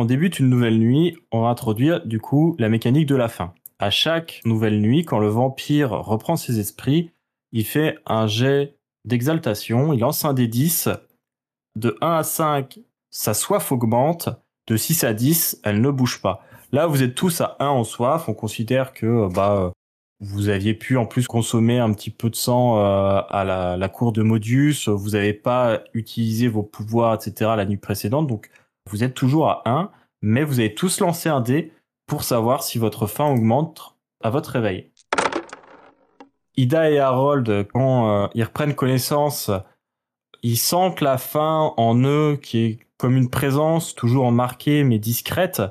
On débute une nouvelle nuit, on va introduire du coup la mécanique de la fin. À chaque nouvelle nuit, quand le vampire reprend ses esprits, il fait un jet d'exaltation, il lance un des 10. De 1 à 5, sa soif augmente. De 6 à 10, elle ne bouge pas. Là, vous êtes tous à 1 en soif. On considère que bah, vous aviez pu en plus consommer un petit peu de sang euh, à la, la cour de Modius. Vous n'avez pas utilisé vos pouvoirs, etc. la nuit précédente. Donc, vous êtes toujours à 1, mais vous avez tous lancé un dé pour savoir si votre faim augmente à votre réveil. Ida et Harold, quand euh, ils reprennent connaissance, ils sentent la faim en eux qui est comme une présence, toujours marquée mais discrète.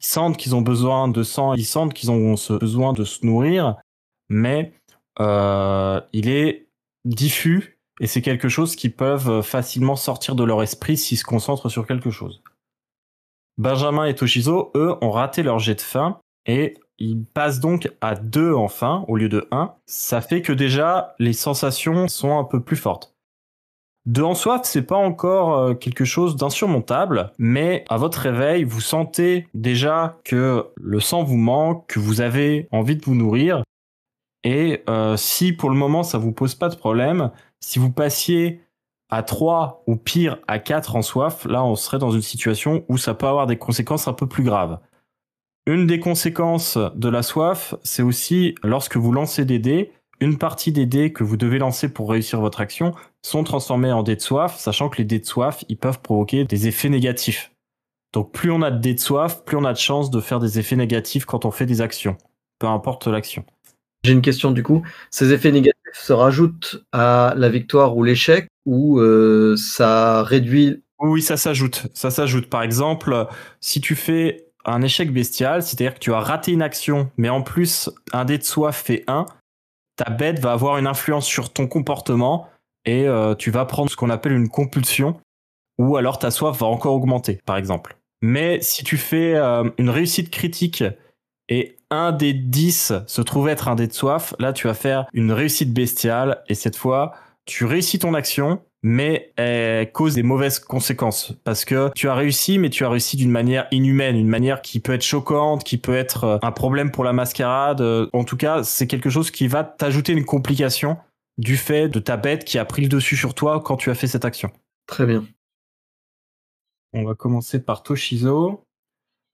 Ils sentent qu'ils ont besoin de sang, ils sentent qu'ils ont ce besoin de se nourrir, mais euh, il est diffus et c'est quelque chose qui peuvent facilement sortir de leur esprit s'ils se concentrent sur quelque chose. Benjamin et Toshizo, eux, ont raté leur jet de fin et ils passent donc à 2 en fin au lieu de 1. Ça fait que déjà les sensations sont un peu plus fortes. 2 en soif, c'est pas encore euh, quelque chose d'insurmontable, mais à votre réveil, vous sentez déjà que le sang vous manque, que vous avez envie de vous nourrir. Et euh, si pour le moment ça vous pose pas de problème, si vous passiez à 3 ou pire à 4 en soif, là on serait dans une situation où ça peut avoir des conséquences un peu plus graves. Une des conséquences de la soif, c'est aussi lorsque vous lancez des dés, une partie des dés que vous devez lancer pour réussir votre action sont transformés en dés de soif, sachant que les dés de soif, ils peuvent provoquer des effets négatifs. Donc plus on a de dés de soif, plus on a de chances de faire des effets négatifs quand on fait des actions, peu importe l'action. J'ai une question du coup. Ces effets négatifs se rajoutent à la victoire ou l'échec ou euh, ça réduit Oui, ça s'ajoute. Ça s'ajoute. Par exemple, si tu fais un échec bestial, c'est-à-dire que tu as raté une action, mais en plus un dé de soif fait 1, ta bête va avoir une influence sur ton comportement et euh, tu vas prendre ce qu'on appelle une compulsion ou alors ta soif va encore augmenter, par exemple. Mais si tu fais euh, une réussite critique et un des 10 se trouve être un dé de soif, là tu vas faire une réussite bestiale et cette fois tu réussis ton action mais elle cause des mauvaises conséquences parce que tu as réussi mais tu as réussi d'une manière inhumaine, une manière qui peut être choquante, qui peut être euh, un problème pour la mascarade. En tout cas, c'est quelque chose qui va t'ajouter une complication du fait de ta bête qui a pris le dessus sur toi quand tu as fait cette action. Très bien. On va commencer par Toshizo.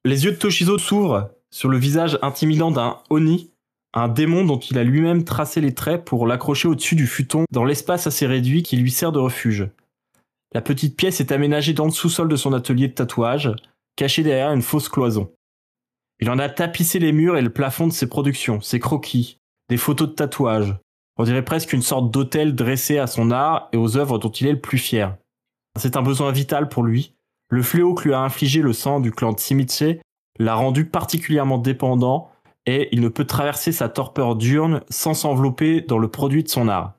Les yeux de Toshizo s'ouvrent sur le visage intimidant d'un Oni, un démon dont il a lui-même tracé les traits pour l'accrocher au-dessus du futon dans l'espace assez réduit qui lui sert de refuge. La petite pièce est aménagée dans le sous-sol de son atelier de tatouage, caché derrière une fausse cloison. Il en a tapissé les murs et le plafond de ses productions, ses croquis, des photos de tatouage. On dirait presque une sorte d'hôtel dressé à son art et aux œuvres dont il est le plus fier. C'est un besoin vital pour lui. Le fléau que lui a infligé le sang du clan Tsimitse l'a rendu particulièrement dépendant et il ne peut traverser sa torpeur diurne sans s'envelopper dans le produit de son art.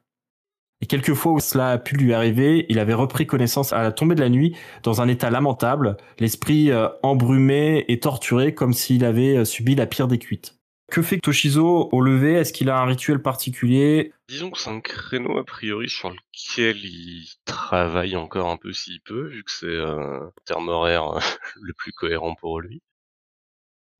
Et quelques fois où cela a pu lui arriver, il avait repris connaissance à la tombée de la nuit dans un état lamentable, l'esprit euh, embrumé et torturé comme s'il avait euh, subi la pire des cuites. Que fait Toshizo au lever? Est-ce qu'il a un rituel particulier? Disons que c'est un créneau a priori sur lequel il travaille encore un peu s'il peut, vu que c'est euh, terme horaire le plus cohérent pour lui.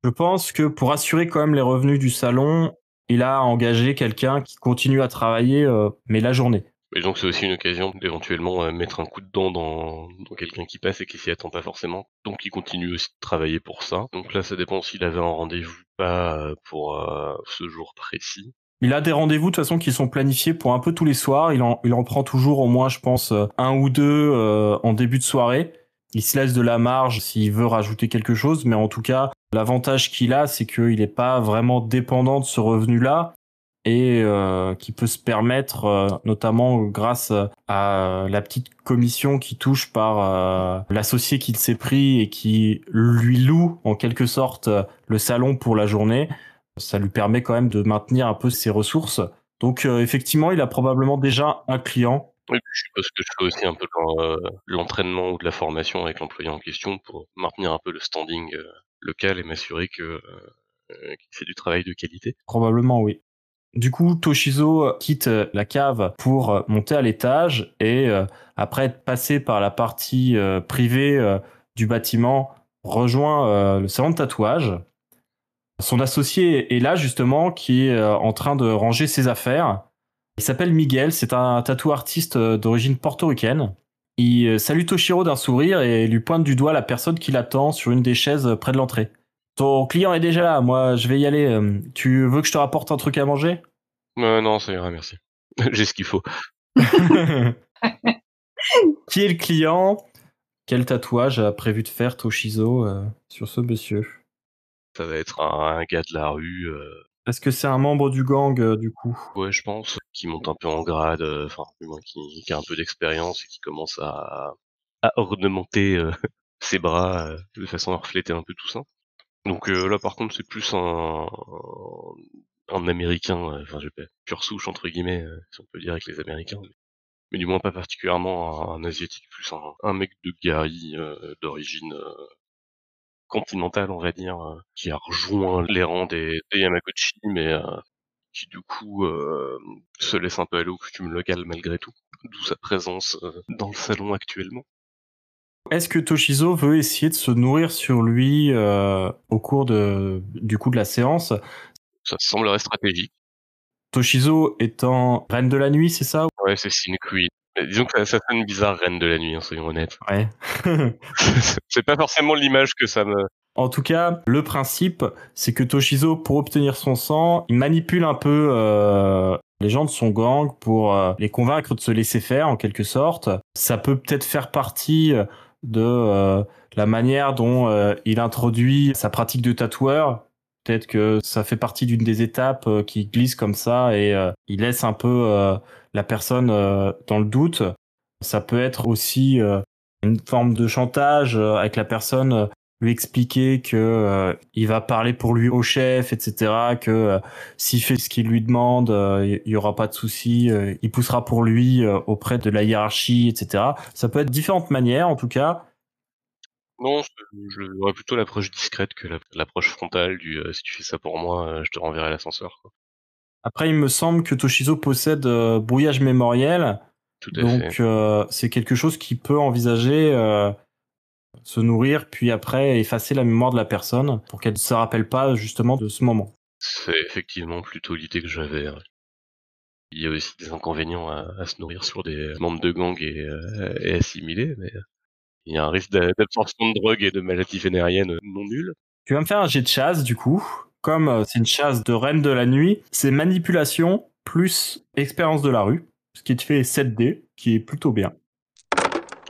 Je pense que pour assurer quand même les revenus du salon, il a engagé quelqu'un qui continue à travailler, euh, mais la journée. Et donc c'est aussi une occasion d'éventuellement euh, mettre un coup de dent dans, dans quelqu'un qui passe et qui s'y attend pas forcément. Donc il continue aussi de travailler pour ça. Donc là ça dépend s'il avait un rendez-vous ou pas euh, pour ce jour précis. Il a des rendez-vous de toute façon qui sont planifiés pour un peu tous les soirs. Il en, il en prend toujours au moins, je pense, euh, un ou deux euh, en début de soirée. Il se laisse de la marge s'il veut rajouter quelque chose, mais en tout cas, l'avantage qu'il a, c'est qu'il n'est pas vraiment dépendant de ce revenu-là et euh, qui peut se permettre, euh, notamment grâce à la petite commission qui touche par euh, l'associé qu'il s'est pris et qui lui loue en quelque sorte le salon pour la journée, ça lui permet quand même de maintenir un peu ses ressources. Donc effectivement, il a probablement déjà un client. Oui, je suppose que je fais aussi un peu l'entraînement ou de la formation avec l'employé en question pour maintenir un peu le standing local et m'assurer que qu'il fait du travail de qualité. Probablement, oui. Du coup, Toshizo quitte la cave pour monter à l'étage et euh, après être passé par la partie euh, privée euh, du bâtiment, rejoint le salon de tatouage. Son associé est là justement, qui est en train de ranger ses affaires. Il s'appelle Miguel, c'est un tatou artiste d'origine portoricaine. Il salue Toshiro d'un sourire et lui pointe du doigt la personne qui l'attend sur une des chaises près de l'entrée. Ton client est déjà là, moi je vais y aller. Tu veux que je te rapporte un truc à manger? Euh, Non, ça ira, merci. J'ai ce qu'il faut. qui est le client? Quel tatouage a prévu de faire Toshizo euh, sur ce monsieur? Ça va être un, gars de la rue. Euh... Est-ce que c'est un membre du gang euh, du coup? Ouais, je pense. Qui monte un peu en grade, enfin, qui, a un peu d'expérience et qui commence à, ornementer ses bras de façon à refléter un peu tout ça. Donc euh, là, par contre, c'est plus un, un américain, euh, enfin, je vais pure souche entre guillemets, euh, si on peut dire avec les Américains, mais, du moins pas particulièrement un, asiatique, plus un, mec de Gary d'origine continentale, on va dire, qui a rejoint les rangs des, Yamaguchi, mais qui du coup se laisse un peu aller au coutume local malgré tout, d'où sa présence dans le salon actuellement. Est-ce que Toshizo veut essayer de se nourrir sur lui euh, au cours de, du coup de la séance? Ça semblerait stratégique. Toshizo étant reine de la nuit, c'est ça? Ouais, c'est Sin Queen. Disons que ça, sonne bizarre, reine de la nuit, hein, soyons honnêtes. Ouais. c'est pas forcément l'image que ça me... En tout cas, le principe, c'est que Toshizo, pour obtenir son sang, il manipule un peu euh, les gens de son gang pour euh, les convaincre de se laisser faire, en quelque sorte. Ça peut peut-être faire partie de euh, la manière dont il introduit sa pratique de tatoueur. Peut-être que ça fait partie d'une des étapes euh, qui glisse comme ça et il laisse un peu la personne dans le doute. Ça peut être aussi une forme de chantage avec la personne lui expliquer que il va parler pour lui au chef, etc. Que s'il fait ce qu'il lui demande, il y, aura pas de souci. il poussera pour lui auprès de la hiérarchie, etc. Ça peut être différentes manières, en tout cas. Non, je, vois plutôt l'approche discrète que l'approche frontale du si tu fais ça pour moi, je te renverrai l'ascenseur. Après, il me semble que Toshizo possède brouillage mémoriel. Tout à donc, c'est quelque chose qui peut envisager se nourrir, puis après effacer la mémoire de la personne pour qu'elle ne se rappelle pas justement de ce moment. C'est effectivement plutôt l'idée que j'avais. Il y a aussi des inconvénients à, se nourrir sur des membres de gang et, euh, et assimilés, mais il y a un risque d'absorption de drogue et de maladies vénériennes non nul. Tu vas me faire un jet de chasse du coup. Comme euh, c'est une chasse de reine de la nuit, c'est manipulation plus expérience de la rue, ce qui te fait 7D, qui est plutôt bien.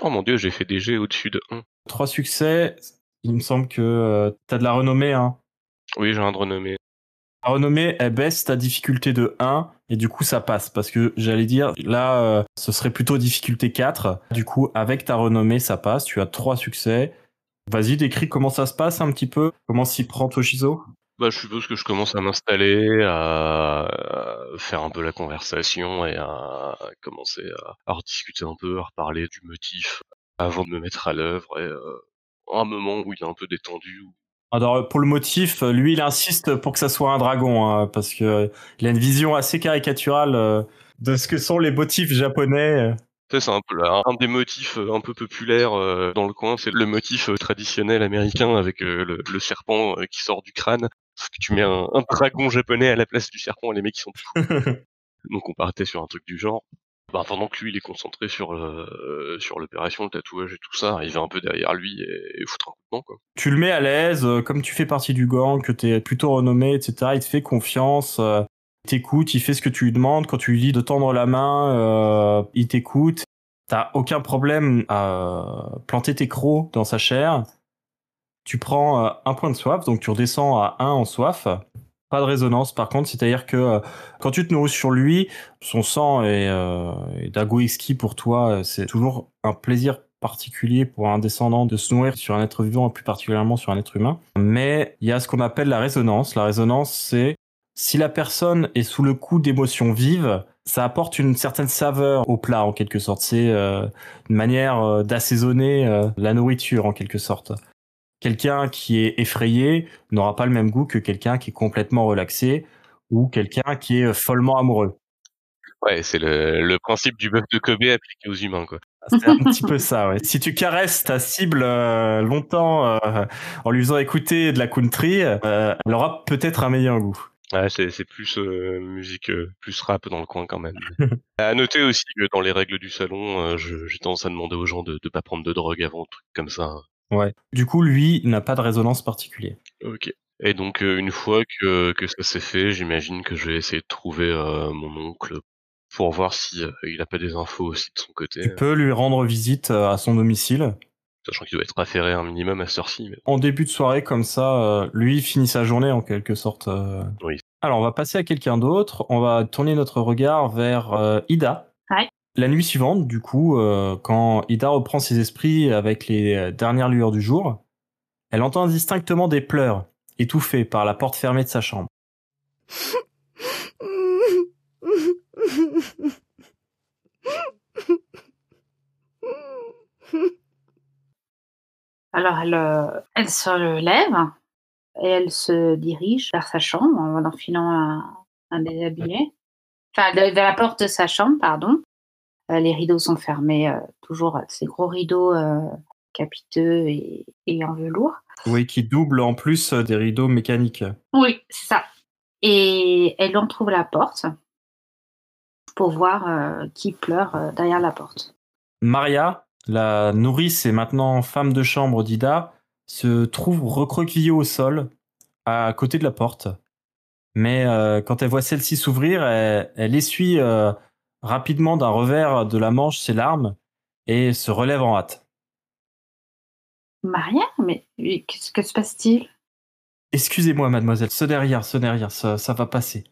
Oh mon dieu, j'ai fait des jets au-dessus de 1. Trois succès, il me semble que euh, t'as de la renommée, hein. Oui, j'ai un de renommée. La renommée, elle baisse ta difficulté de 1 et du coup ça passe parce que j'allais dire là euh, ce serait plutôt difficulté 4. Du coup avec ta renommée ça passe, tu as trois succès. Vas-y décris comment ça se passe un petit peu, comment s'y prend Toshizo? Bah, je suppose que je commence à m'installer, à faire un peu la conversation et à commencer à, rediscuter un peu, à reparler du motif avant de me mettre à l'œuvre et euh, un moment où il est un peu détendu. Alors pour le motif, lui il insiste pour que ça soit un dragon hein, parce que il a une vision assez caricaturale euh, de ce que sont les motifs japonais. C'est un peu là, un des motifs euh, un peu populaires dans le coin, c'est le motif traditionnel américain avec le, serpent qui sort du crâne. Parce que tu mets un, un, dragon japonais à la place du serpent, les mecs ils sont fous. Donc on partait sur un truc du genre. Bah, pendant que lui il est concentré sur euh, sur l'opération, le tatouage et tout ça, il va un peu derrière lui et, foutre un coup de quoi. Tu le mets à l'aise, euh, comme tu fais partie du gang, que t'es plutôt renommé, etc. Il te fait confiance. Euh, Il t'écoute, il fait ce que tu lui demandes. Quand tu lui dis de tendre la main, euh, il t'écoute. T'as aucun problème à planter tes crocs dans sa chair. Tu prends euh, un point de soif, donc tu redescends à 1 en soif. Pas de résonance par contre, c'est-à-dire que euh, quand tu te nourris sur lui, son sang est, euh, exquis pour toi. C'est toujours un plaisir particulier pour un descendant de se nourrir sur un être vivant et plus particulièrement sur un être humain. Mais il y a ce qu'on appelle la résonance. La résonance, c'est si la personne est sous le coup d'émotions vives, ça apporte une certaine saveur au plat en quelque sorte. C'est euh, une manière euh, d'assaisonner euh, la nourriture en quelque sorte. Quelqu'un qui est effrayé n'aura pas le même goût que quelqu'un qui est complètement relaxé ou quelqu'un qui est follement amoureux. Ouais, c'est le, le principe du bœuf de Kobe appliqué aux humains, quoi. C'est un petit peu ça, ouais. Si tu caresses ta cible euh, longtemps euh, en lui faisant écouter de la country, euh, elle aura peut-être un meilleur goût. Ouais, c'est, plus euh, musique, euh, plus rap dans le coin quand même. à noter aussi que dans les règles du salon, euh, j'ai tendance à demander aux gens de ne pas prendre de drogue avant, truc comme ça. Ouais. Du coup, lui il n'a pas de résonance particulière. Ok. Et donc euh, une fois que, que ça s'est fait, j'imagine que je vais essayer de trouver euh, mon oncle pour voir si euh, il a pas des infos aussi de son côté, Tu peux lui rendre visite euh, à son domicile. sachant qu'il doit être affairé un minimum à cette heure-ci. Mais... En début de soirée, comme ça, euh, lui finit sa journée en quelque sorte. euh. Oui. Alors, on va passer à quelqu'un d'autre. On va tourner notre regard vers euh, Ida. La nuit suivante, du coup, euh, quand Ida reprend ses esprits avec les euh, dernières lueurs du jour, elle entend distinctement des pleurs, étouffés par la porte fermée de sa chambre. Alors, elle, euh, elle se lève et elle se dirige vers sa chambre en enfilant un, un déshabillé. Enfin, de- vers la porte de sa chambre, pardon. Euh, les rideaux sont fermés, euh, toujours euh, ces gros rideaux capiteux et, et en velours. Oui, qui double en plus des rideaux mécaniques. Oui, c'est ça. Et elle trouve la porte pour voir euh, qui pleure euh, derrière la porte. Maria, la nourrice et maintenant femme de chambre d'Ida, se trouve recroquevillée au sol, à côté de la porte. Mais euh, quand elle voit celle-ci s'ouvrir, elle, elle essuie rapidement d'un revers de la manche ses larmes et se relève en hâte. Maria, mais qu'est-ce que se passe-t-il? Excusez-moi, mademoiselle, ce derrière, ce derrière, ça, ça va passer.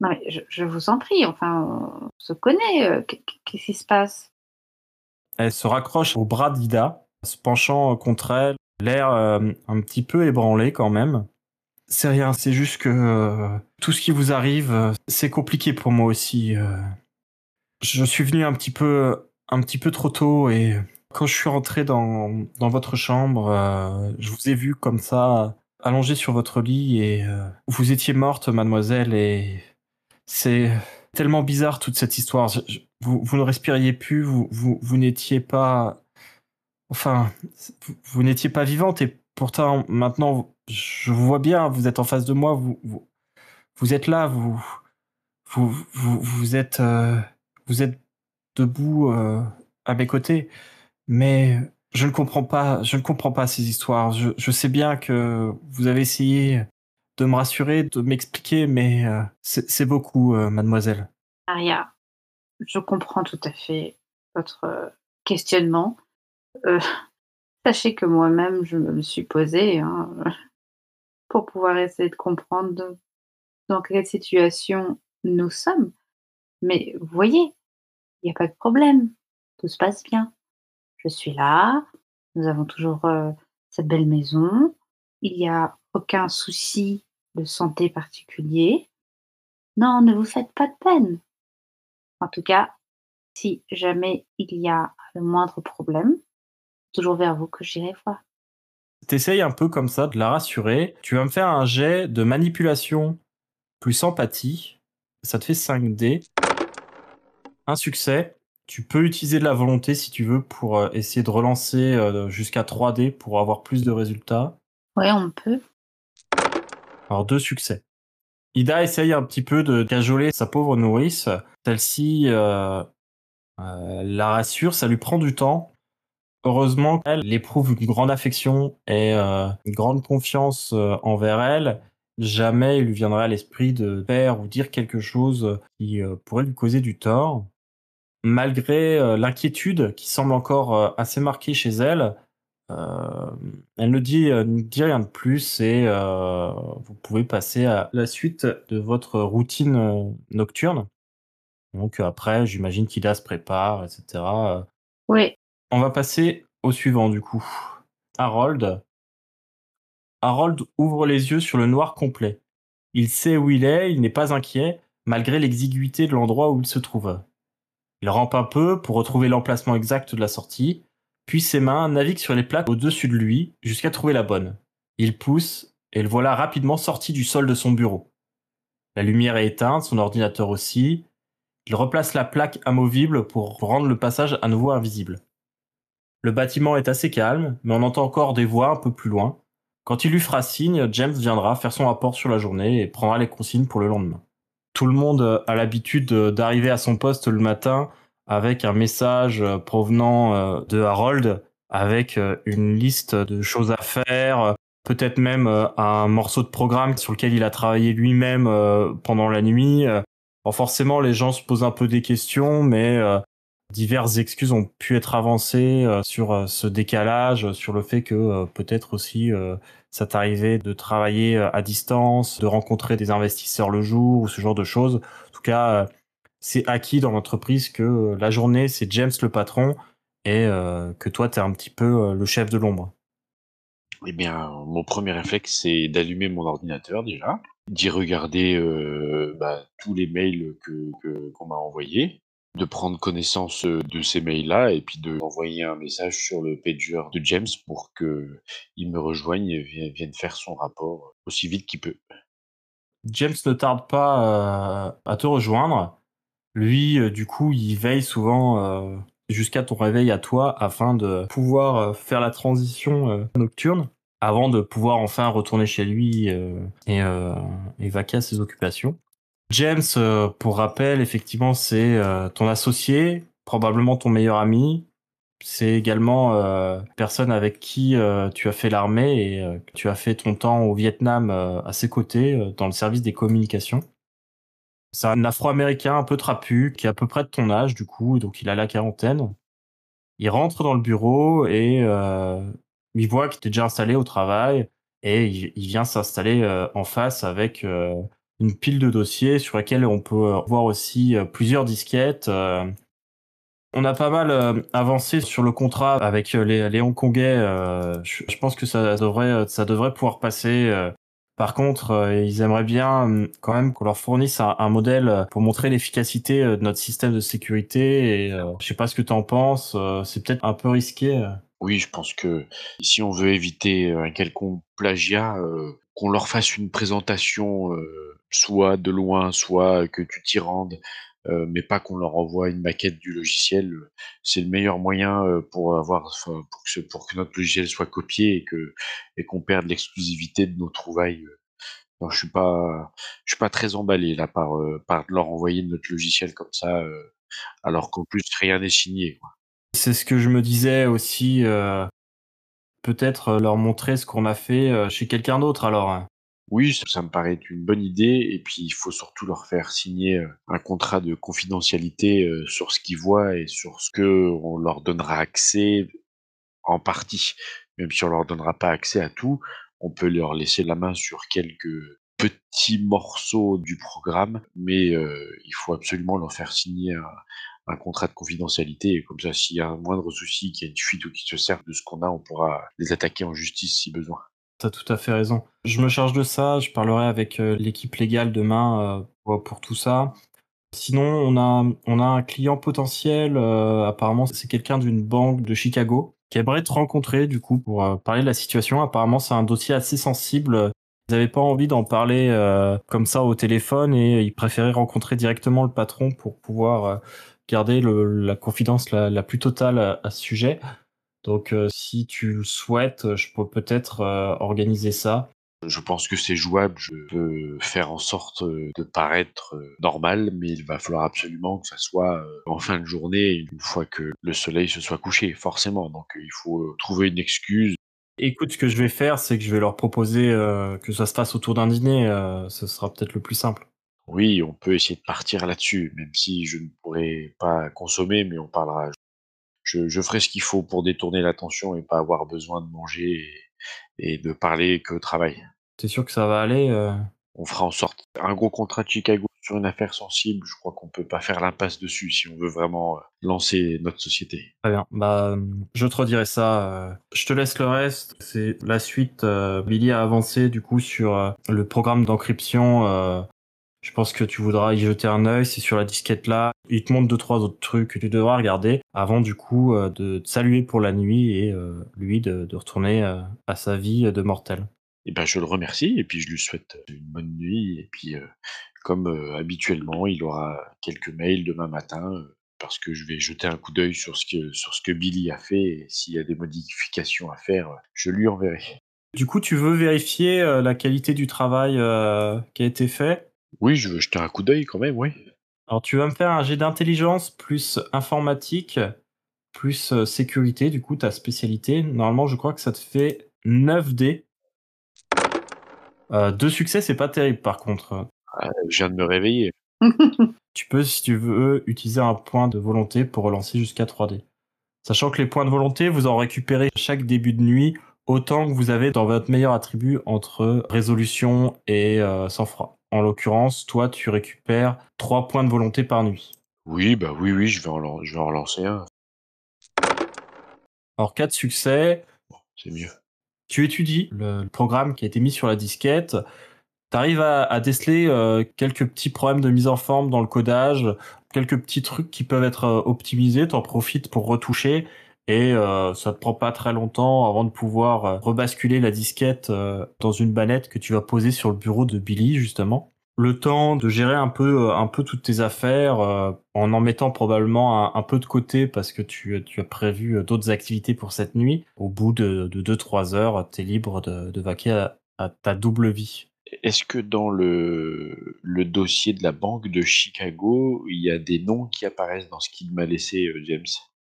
Non, mais je, je vous en prie, enfin, on se connaît. euh, qu- qu- Qu'est-ce qui se passe? Elle se raccroche au bras d'Ida, se penchant contre elle, l'air euh, un petit peu ébranlé quand même. C'est rien, c'est juste que euh, tout ce qui vous arrive, euh, c'est compliqué pour moi aussi. Je suis venu un petit peu, un petit peu trop tôt et quand je suis rentré dans, dans votre chambre, euh, je vous ai vu comme ça, allongé sur votre lit et euh, vous étiez morte, mademoiselle, et c'est tellement bizarre toute cette histoire. Vous, ne respiriez plus, vous, vous, n'étiez pas. Enfin, vous, n'étiez pas vivante et pourtant maintenant, je vous vois bien, vous êtes en face de moi, vous, vous, êtes là, vous, vous, vous, vous êtes, euh, vous êtes debout euh, à mes côtés, mais je ne comprends pas, je ne comprends pas ces histoires. Je, sais bien que vous avez essayé de me rassurer, de m'expliquer, mais euh, c'est beaucoup, euh, mademoiselle. Maria, je comprends tout à fait votre questionnement. Sachez que moi-même, je me suis posé hein, pour pouvoir essayer de comprendre dans quelle situation nous sommes. Mais voyez, pas de problème. Tout se passe bien. Je suis là. Nous avons toujours euh, cette belle maison. Il n'y a aucun souci de santé particulier. Non, ne vous faites pas de peine. En tout cas, si jamais il y a le moindre problème, toujours vers vous que j'irai voir. T'essayes un peu comme ça de la rassurer. Tu vas me faire un jet de manipulation plus empathie. Ça te fait 5 dés. Un succès. Tu peux utiliser de la volonté si tu veux pour euh, essayer de relancer euh, jusqu'à 3 dés pour avoir plus de résultats. Ouais, on peut. Alors deux succès. Ida essaye un petit peu de cajoler sa pauvre nourrice. Celle-ci euh, euh, la rassure, ça lui prend du temps. Heureusement qu'elle éprouve une grande affection et euh, une grande confiance envers elle. jamais il lui viendrait à l'esprit de faire ou dire quelque chose qui pourrait lui causer du tort. Malgré euh, l'inquiétude qui semble encore euh, assez marquée chez elle, elle ne dit, ne dit rien de plus et vous pouvez passer à la suite de votre routine nocturne. Donc après, j'imagine qu'Ida se prépare, etc. Oui. On va passer au suivant du coup. Harold, Harold ouvre les yeux sur le noir complet. Il sait où il est, il n'est pas inquiet, malgré l'exiguïté de l'endroit où il se trouve. Il rampe un peu pour retrouver l'emplacement exact de la sortie, puis ses mains naviguent sur les plaques au-dessus de lui jusqu'à trouver la bonne. Il pousse, et le voilà rapidement sorti du sol de son bureau. La lumière est éteinte, son ordinateur aussi. Il replace la plaque amovible pour rendre le passage à nouveau invisible. Le bâtiment est assez calme, mais on entend encore des voix un peu plus loin, quand il lui fera signe, James viendra faire son rapport sur la journée et prendra les consignes pour le lendemain. Tout le monde a l'habitude d'arriver à son poste le matin avec un message provenant euh, de Harold, avec euh, une liste de choses à faire, peut-être même euh, un morceau de programme sur lequel il a travaillé lui-même pendant la nuit. forcément, les gens se posent un peu des questions, mais diverses excuses ont pu être avancées euh, sur euh, ce décalage, sur le fait que euh, peut-être aussi ça t'arrivait de travailler à distance, de rencontrer des investisseurs le jour ou ce genre de choses? En tout cas, c'est acquis dans l'entreprise que la journée, c'est James le patron et que toi, tu es un petit peu le chef de l'ombre. Eh bien, mon premier réflexe, c'est d'allumer mon ordinateur déjà, d'y regarder bah, tous les mails que qu'on m'a envoyés, de prendre connaissance de ces mails-là et puis de un message sur le pager de James pour que il me rejoigne et vienne faire son rapport aussi vite qu'il peut. James ne tarde pas à te rejoindre. Lui, du coup, il veille souvent jusqu'à ton réveil à toi afin de pouvoir faire la transition nocturne avant de pouvoir enfin retourner chez lui et, et vaquer à ses occupations. James, euh, pour rappel, effectivement, c'est euh, ton associé, probablement ton meilleur ami. C'est également euh, personne avec qui tu as fait l'armée et tu as fait ton temps au Vietnam à ses côtés dans le service des communications. C'est un Afro-Américain un peu trapu qui est à peu près de ton âge du coup, donc il a la quarantaine. Il rentre dans le bureau et il voit que tu es déjà installé au travail et il vient s'installer en face avec une pile de dossiers sur laquelle on peut voir aussi euh, plusieurs disquettes. Euh. On a pas mal avancé sur le contrat avec les, les Hongkongais. Je pense que ça devrait, ça devrait pouvoir passer. Par contre, ils aimeraient bien quand même qu'on leur fournisse un, modèle pour montrer l'efficacité de notre système de sécurité. Et je sais pas ce que tu en penses. C'est peut-être un peu risqué. Oui, je pense que si on veut éviter un quelconque plagiat, qu'on leur fasse une présentation soit de loin, soit que tu t'y rendes, euh, mais pas qu'on leur envoie une maquette du logiciel. C'est le meilleur moyen euh, pour avoir, pour que, pour que notre logiciel soit copié et et qu'on perde l'exclusivité de nos trouvailles. Je suis suis pas très emballé là par par leur envoyer notre logiciel comme ça, alors qu'en plus rien n'est signé. C'est ce que je me disais aussi. Peut-être leur montrer ce qu'on a fait chez quelqu'un d'autre alors. Oui, ça me paraît une bonne idée et puis il faut surtout leur faire signer, euh, un contrat de confidentialité, euh, sur ce qu'ils voient et sur ce qu'on leur donnera accès en partie. Même si on leur donnera pas accès à tout, on peut leur laisser la main sur quelques petits morceaux du programme, mais euh, il faut absolument leur faire signer un un contrat de confidentialité et comme ça s'il y a un moindre souci, qu'il y a une fuite ou qu'ils se servent de ce qu'on a, on pourra les attaquer en justice si besoin. T'as tout à fait raison. Je me charge de ça, je parlerai avec euh, l'équipe légale demain euh, pour tout ça. Sinon, on a, on a un client potentiel, euh, apparemment c'est quelqu'un d'une banque de Chicago, qui aimerait te rencontrer du coup pour parler de la situation. Apparemment c'est un dossier assez sensible. Ils n'avaient pas envie d'en parler comme ça au téléphone et ils préféraient rencontrer directement le patron pour pouvoir garder la confidence la, plus totale à ce sujet. Donc, euh, si tu le souhaites, euh, je peux peut-être euh, organiser ça. Je pense que c'est jouable. Je peux faire en sorte de paraître normal, mais il va falloir absolument que ça soit en fin de journée, une fois que le soleil se soit couché, forcément. Donc, il faut trouver une excuse. Écoute, ce que je vais faire, c'est que je vais leur proposer que ça se fasse autour d'un dîner. ce sera peut-être le plus simple. Oui, on peut essayer de partir là-dessus, même si je ne pourrais pas consommer, mais on parlera. Je, je ferai ce qu'il faut pour détourner l'attention et pas avoir besoin de manger et, et de parler que travail. T'es sûr que ça va aller euh? On fera en sorte. Un gros contrat de Chicago sur une affaire sensible, je crois qu'on peut pas faire l'impasse dessus si on veut vraiment euh, lancer notre société. Très bien. Bah, euh, je te redirai ça. Je te laisse le reste. C'est la suite. Billy a avancé du coup sur le programme d'encryption. Je pense que tu voudras y jeter un œil. C'est sur la disquette là. Il te montre deux trois autres trucs que tu devras regarder avant du coup euh, de te saluer pour la nuit et euh, lui de, de retourner euh, à sa vie de mortel. Et ben je le remercie et puis je lui souhaite une bonne nuit et puis euh, comme euh, habituellement, il aura quelques mails demain matin parce que je vais jeter un coup d'œil sur ce que sur ce que Billy a fait et s'il y a des modifications à faire, je lui enverrai. Du coup, tu veux vérifier la qualité du travail qui a été fait? Oui, je veux jeter un coup d'œil quand même, oui. Alors tu vas me faire un jet d'intelligence plus informatique plus euh, sécurité, du coup ta spécialité. Normalement je crois que ça te fait 9 dés. Euh, deux succès c'est pas terrible par contre. Ah, je viens de me réveiller. Tu peux si tu veux utiliser un point de volonté pour relancer jusqu'à 3 dés. Sachant que les points de volonté vous en récupérez chaque début de nuit autant que vous avez dans votre meilleur attribut entre résolution et euh, sang-froid. En l'occurrence, toi tu récupères 3 points de volonté par nuit. Oui, bah oui, oui, je vais en, je vais en relancer un. Alors 4 succès, C'est mieux. tu étudies le le programme qui a été mis sur la disquette, tu arrives à, à déceler euh, quelques petits problèmes de mise en forme dans le codage, quelques petits trucs qui peuvent être euh, optimisés, t'en profites pour retoucher et euh, ça te prend pas très longtemps avant de pouvoir euh, rebasculer la disquette euh, dans une banette que tu vas poser sur le bureau de Billy justement. Le temps de gérer un peu euh, un peu toutes tes affaires en en mettant probablement un, peu de côté parce que tu, tu as prévu d'autres activités pour cette nuit. Au bout de 2-3 heures, tu es libre de, vaquer à, ta double vie. Est-ce que dans le, dossier de la banque de Chicago, il y a des noms qui apparaissent dans ce qu'il m'a laissé, James?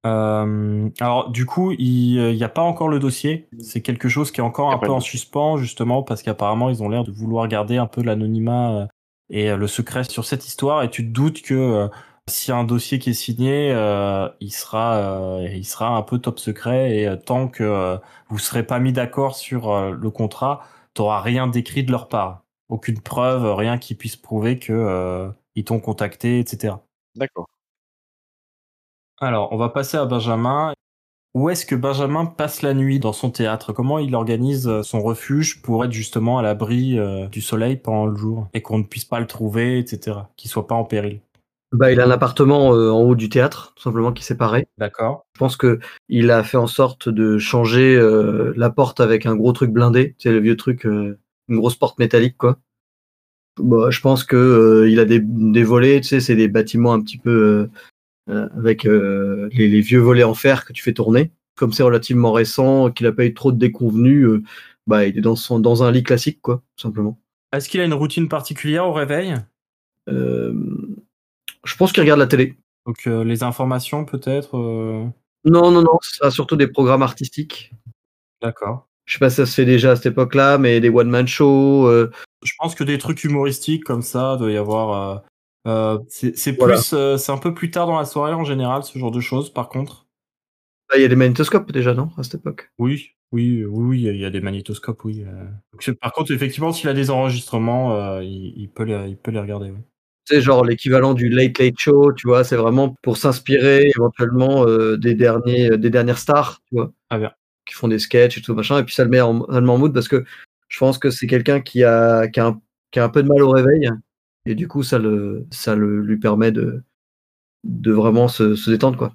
Euh, alors du coup, il n'y a pas encore le dossier. C'est quelque chose qui est encore un peu en suspens justement parce qu'apparemment ils ont l'air de vouloir garder un peu l'anonymat euh, et euh, le secret sur cette histoire. Et tu te doutes que euh, s'il y a un dossier qui est signé, euh, il sera euh, il sera un peu top secret et euh, tant que euh, vous serez pas mis d'accord sur euh, le contrat, t'auras rien d'écrit de leur part, aucune preuve, rien qui puisse prouver que euh, ils t'ont contacté, etc. D'accord. Alors, on va passer à Benjamin. Où est-ce que Benjamin passe la nuit dans son théâtre? Comment il organise euh, son refuge pour être justement à l'abri euh, du soleil pendant le jour et qu'on ne puisse pas le trouver, etc. Qu'il soit pas en péril? Bah, il a un appartement euh, en haut du théâtre, tout simplement, qui est séparé. D'accord. Je pense que il a fait en sorte de changer euh, la porte avec un gros truc blindé, c'est le vieux truc, une grosse porte métallique quoi. Bah, je pense que il a des, des volets, tu sais, c'est des bâtiments un petit peu avec euh, les, les vieux volets en fer que tu fais tourner. Comme c'est relativement récent, qu'il a pas eu trop de déconvenus, euh, bah il est dans son dans un lit classique quoi, tout simplement. Est-ce qu'il a une routine particulière au réveil? Euh, je pense qu'il regarde la télé. Donc euh, les informations peut-être euh, Non non non, ça a surtout des programmes artistiques. D'accord. Je sais pas si ça se fait déjà à cette époque-là, mais des one man shows. euh, Je pense que des trucs humoristiques comme ça doit y avoir. Euh, euh, c'est c'est Voilà. plus, euh, c'est un peu plus tard dans la soirée en général ce genre de choses. Par contre. Ah, Il y a des magnétoscopes déjà, non, à cette époque? Oui, oui, oui, il y a des magnétoscopes, oui. euh. Donc, c'est- par contre, effectivement, s'il a des enregistrements, il, il peut les, il peut les regarder. oui. Sais, genre l'équivalent du Late Late Show, tu vois, c'est vraiment pour s'inspirer éventuellement des, derniers, des dernières stars, tu vois, Ah bien. qui font des sketchs et tout machin, et puis ça le met en, ça le met en mood parce que je pense que c'est quelqu'un qui a, qui, a un, qui a un peu de mal au réveil, et du coup, ça, le, ça le, lui permet de, de vraiment se, se détendre, quoi.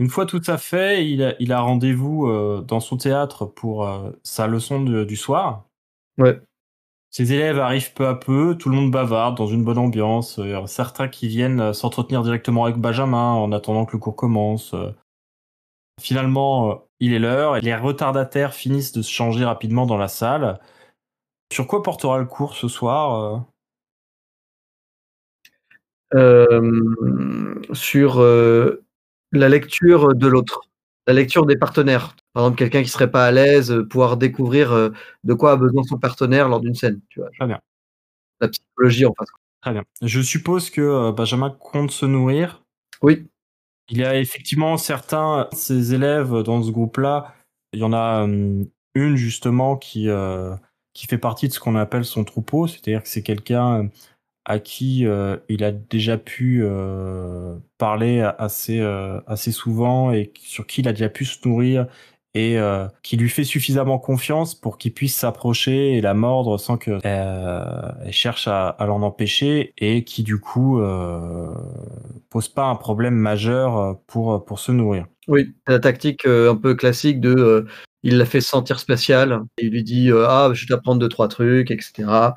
Une fois tout ça fait, il a, il a rendez-vous euh, dans son théâtre pour euh, sa leçon de- du soir. Ouais. Ses élèves arrivent peu à peu, tout le monde bavarde dans une bonne ambiance. euh, certains qui viennent euh, s'entretenir directement avec Benjamin en attendant que le cours commence. Finalement, il est l'heure et les retardataires finissent de se changer rapidement dans la salle. Sur quoi portera le cours ce soir sur euh, la lecture de l'autre, la lecture des partenaires. Par exemple, quelqu'un qui serait pas à l'aise, euh, pouvoir découvrir euh, de quoi a besoin son partenaire lors d'une scène. Tu vois, Très bien. la psychologie en face. Très bien. Je suppose que euh, Benjamin compte se nourrir. Oui, Il y a effectivement certains de ses élèves dans ce groupe-là. Il y en a une justement qui euh, qui fait partie de ce qu'on appelle son troupeau, c'est-à-dire que c'est quelqu'un à qui euh, il a déjà pu euh, parler assez euh, assez souvent et sur qui il a déjà pu se nourrir et qui lui fait suffisamment confiance pour qu'il puisse s'approcher et la mordre sans que elle cherche à, l'en empêcher et qui du coup pose pas un problème majeur pour pour se nourrir. oui. La tactique un peu classique de il la fait sentir spéciale. Il lui dit ah je vais t'apprendre deux trois trucs, etc.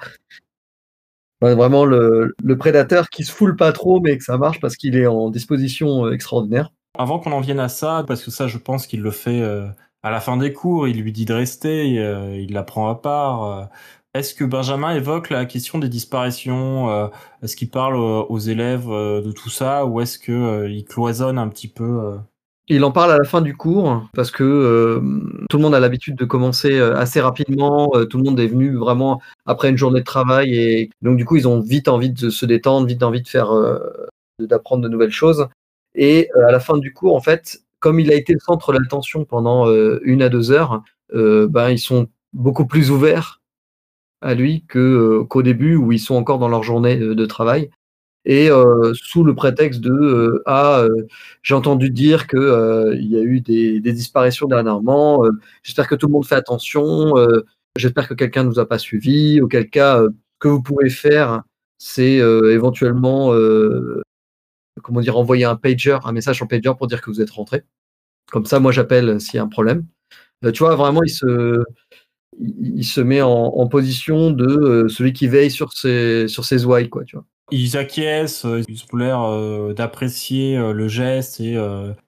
Ouais, vraiment le, prédateur qui se foule pas trop mais que ça marche parce qu'il est en disposition euh, extraordinaire. Avant qu'on en vienne à ça, parce que ça, je pense qu'il le fait euh, à la fin des cours, il lui dit de rester, euh, il l'apprend à part. Est-ce que Benjamin évoque la question des disparitions Est-ce qu'il parle aux élèves de tout ça ou est-ce que euh, il cloisonne un petit peu Il en parle à la fin du cours parce que euh, tout le monde a l'habitude de commencer euh, assez rapidement. euh, tout le monde est venu vraiment après une journée de travail et donc du coup ils ont vite envie de se détendre, vite envie de faire, d'apprendre de nouvelles choses. Et à la fin du cours, en fait, comme il a été le centre de l'attention pendant une à deux heures, ben ils sont beaucoup plus ouverts à lui que qu'au début où ils sont encore dans leur journée de travail. Et euh, sous le prétexte de euh, ah euh, j'ai entendu dire euh, il y a eu des, disparitions dernièrement. J'espère que tout le monde fait attention. J'espère que quelqu'un ne nous a pas suivis. Auquel cas, que vous pouvez faire, c'est éventuellement comment dire envoyer un pager, un message en pager pour dire que vous êtes rentré. Comme ça, moi j'appelle s'il y a un problème. Tu vois, vraiment, il se il, se met en, position de celui qui veille sur ses sur quoi. Tu vois. Ils acquiescent, euh, ils ont l'air euh, d'apprécier euh, le geste et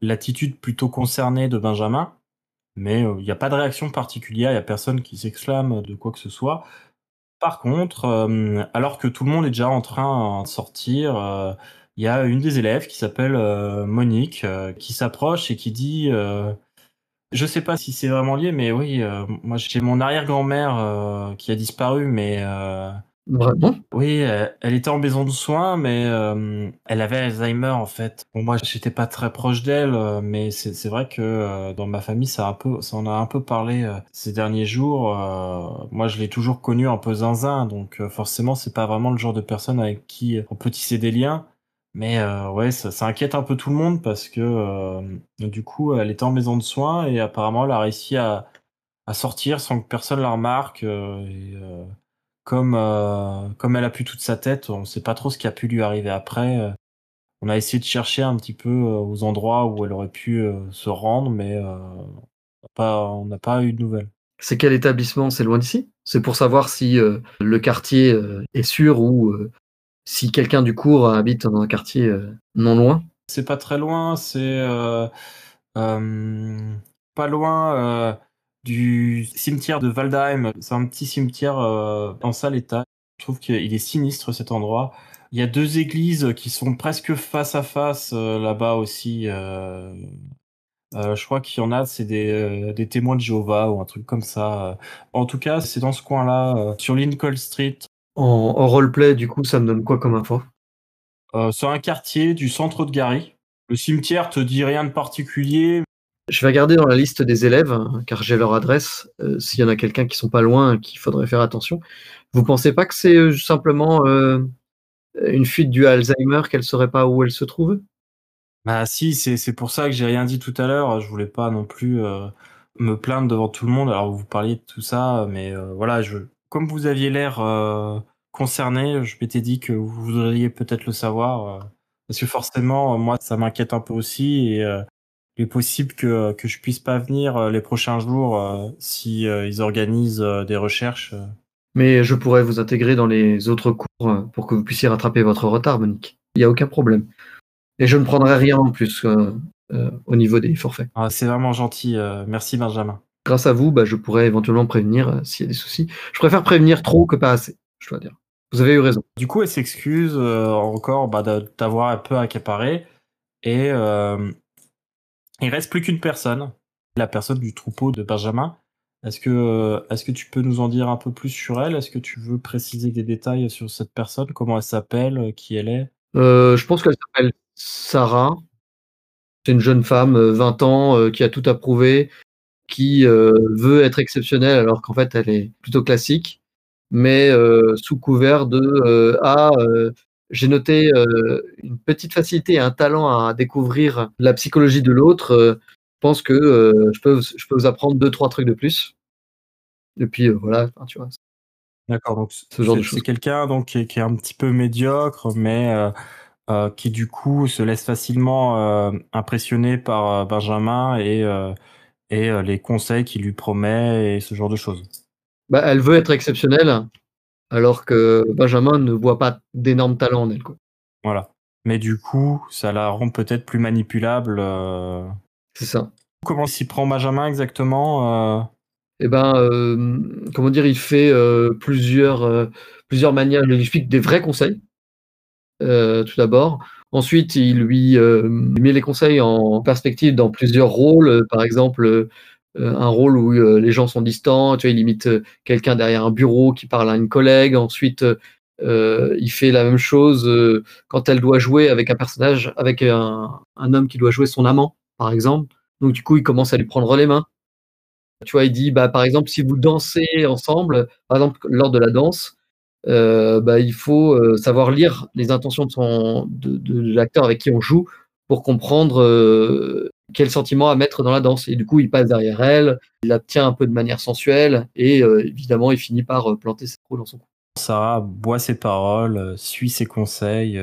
l'attitude plutôt concernée de Benjamin. Mais il n'y a pas de réaction particulière, il n'y a personne qui s'exclame de quoi que ce soit. Par contre, alors que tout le monde est déjà en train de sortir, il y a une des élèves qui s'appelle Monique qui s'approche et qui dit je sais pas si c'est vraiment lié, mais oui, moi j'ai mon arrière-grand-mère qui a disparu, mais Oui, elle était en maison de soins, mais euh, elle avait Alzheimer en fait. Bon, moi, j'étais pas très proche d'elle, euh, mais c'est vrai que euh, dans ma famille, ça a en a un peu parlé ces derniers jours. Moi, je l'ai toujours connue un peu zinzin, donc forcément, c'est pas vraiment le genre de personne avec qui on peut tisser des liens. Mais ouais, ça, inquiète un peu tout le monde parce que du coup, elle était en maison de soins et apparemment, elle a réussi à, sortir sans que personne la remarque. Comme, euh, comme elle a plus toute sa tête, on ne sait pas trop ce qui a pu lui arriver après. Euh, On a essayé de chercher un petit peu euh, aux endroits où elle aurait pu se rendre, mais on n'a pas, on n'a pas eu de nouvelles. C'est quel établissement? C'est loin d'ici? C'est pour savoir si euh, le quartier euh, est sûr ou euh, si quelqu'un du cours habite dans un quartier non loin? C'est pas très loin, c'est pas loin du cimetière de Waldheim. C'est un petit cimetière euh, en sale état. Je trouve qu'il est sinistre cet endroit. Il y a deux églises qui sont presque face à face euh, là-bas aussi. euh, Euh, je crois qu'il y en a, c'est des, euh, des témoins de Jéhovah ou un truc comme ça. En tout cas, c'est dans ce coin-là, euh, sur Lincoln Street. En, en roleplay, du coup, ça me donne quoi comme info? C'est un quartier du centre de Gary. Le cimetière te dit rien de particulier. Je vais regarder dans la liste des élèves, hein, car j'ai leur adresse, euh, s'il y en a quelqu'un qui sont pas loin, qu'il faudrait faire attention. Vous pensez pas que c'est euh, simplement euh, une fuite du Alzheimer, qu'elle saurait pas où elle se trouve? Bah si, c'est pour ça que j'ai rien dit tout à l'heure. Je voulais pas non plus me plaindre devant tout le monde. Alors vous parliez de tout ça, mais voilà, comme vous aviez l'air concerné, je m'étais dit que vous voudriez peut-être le savoir, parce que forcément, moi, ça m'inquiète un peu aussi, et il est possible que que je puisse pas venir euh, les prochains jours euh, si euh, ils organisent des recherches. Mais je pourrais vous intégrer dans les autres cours pour que vous puissiez rattraper votre retard, Monique. Il n'y a aucun problème. Et je ne prendrai rien en plus euh, euh, au niveau des forfaits. Ah, c'est vraiment gentil. euh, merci Benjamin. Grâce à vous, bah, je pourrais éventuellement prévenir s'il y a des soucis. Je préfère prévenir trop que pas assez, je dois dire. Vous avez eu raison. Du coup, elle s'excuse encore bah, de t'avoir un peu accaparé. Et il reste plus qu'une personne. la personne du troupeau de Benjamin. Est-ce que, est-ce que tu peux nous en dire un peu plus sur elle? Est-ce que tu veux préciser des détails sur cette personne? Comment elle s'appelle? Qui elle est? Euh, je pense qu'elle s'appelle Sarah. C'est une jeune femme, euh, 20 ans, euh, qui a tout approuvé, qui euh, veut être exceptionnelle alors qu'en fait elle est plutôt classique, mais euh, sous couvert de euh, ah euh, j'ai noté euh, une petite facilité et un talent à découvrir la psychologie de l'autre. euh, je pense que euh, je peux je peux vous apprendre deux trois trucs de plus. Et puis voilà, enfin, tu vois. D'accord, donc Ce genre de c'est choses. c'est quelqu'un donc qui est, qui est un petit peu médiocre, mais qui du coup se laisse facilement impressionner par Benjamin et, et les conseils qu'il lui promet et ce genre de choses. Bah, elle veut être exceptionnelle, alors que Benjamin ne voit pas d'énormes talents en elle. Quoi. Voilà. Mais du coup, ça la rend peut-être plus manipulable. euh. C'est ça. Comment s'y prend Benjamin exactement euh? Et ben, euh, comment dire, il fait euh, plusieurs, plusieurs manières. Il lui explique des vrais conseils, tout d'abord. Ensuite, il lui met les conseils en perspective dans plusieurs rôles. Par exemple, un rôle où euh, les gens sont distants. Tu vois, il imite euh, quelqu'un derrière un bureau qui parle à une collègue. Ensuite, euh, il fait la même chose euh, quand elle doit jouer avec un personnage, avec un, homme qui doit jouer son amant, par exemple. Donc, du coup, il commence à lui prendre les mains. Tu vois, il dit, bah, par exemple, si vous dansez ensemble, par exemple, lors de la danse, euh, bah, il faut euh, savoir lire les intentions de, l'acteur avec qui on joue pour comprendre euh, quel sentiment à mettre dans la danse. Et du coup, il passe derrière elle, il la tient un peu de manière sensuelle, et euh, évidemment, il finit par euh, planter ses trous dans son cou. Sarah boit ses paroles, euh, suit ses conseils,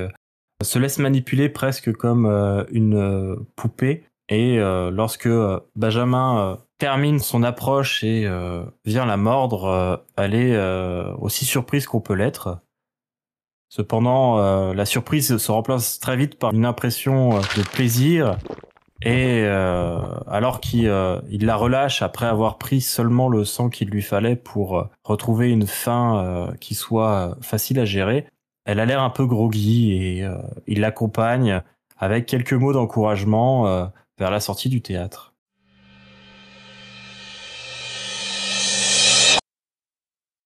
se laisse manipuler presque comme une poupée. Et lorsque Benjamin termine son approche et vient la mordre, elle est aussi surprise qu'on peut l'être. Cependant, la surprise se remplace très vite par une impression de plaisir. Et euh, alors qu'il euh, il la relâche après avoir pris seulement le sang qu'il lui fallait pour euh, retrouver une faim euh, qui soit euh, facile à gérer, elle a l'air un peu groggy et il l'accompagne avec quelques mots d'encouragement vers la sortie du théâtre.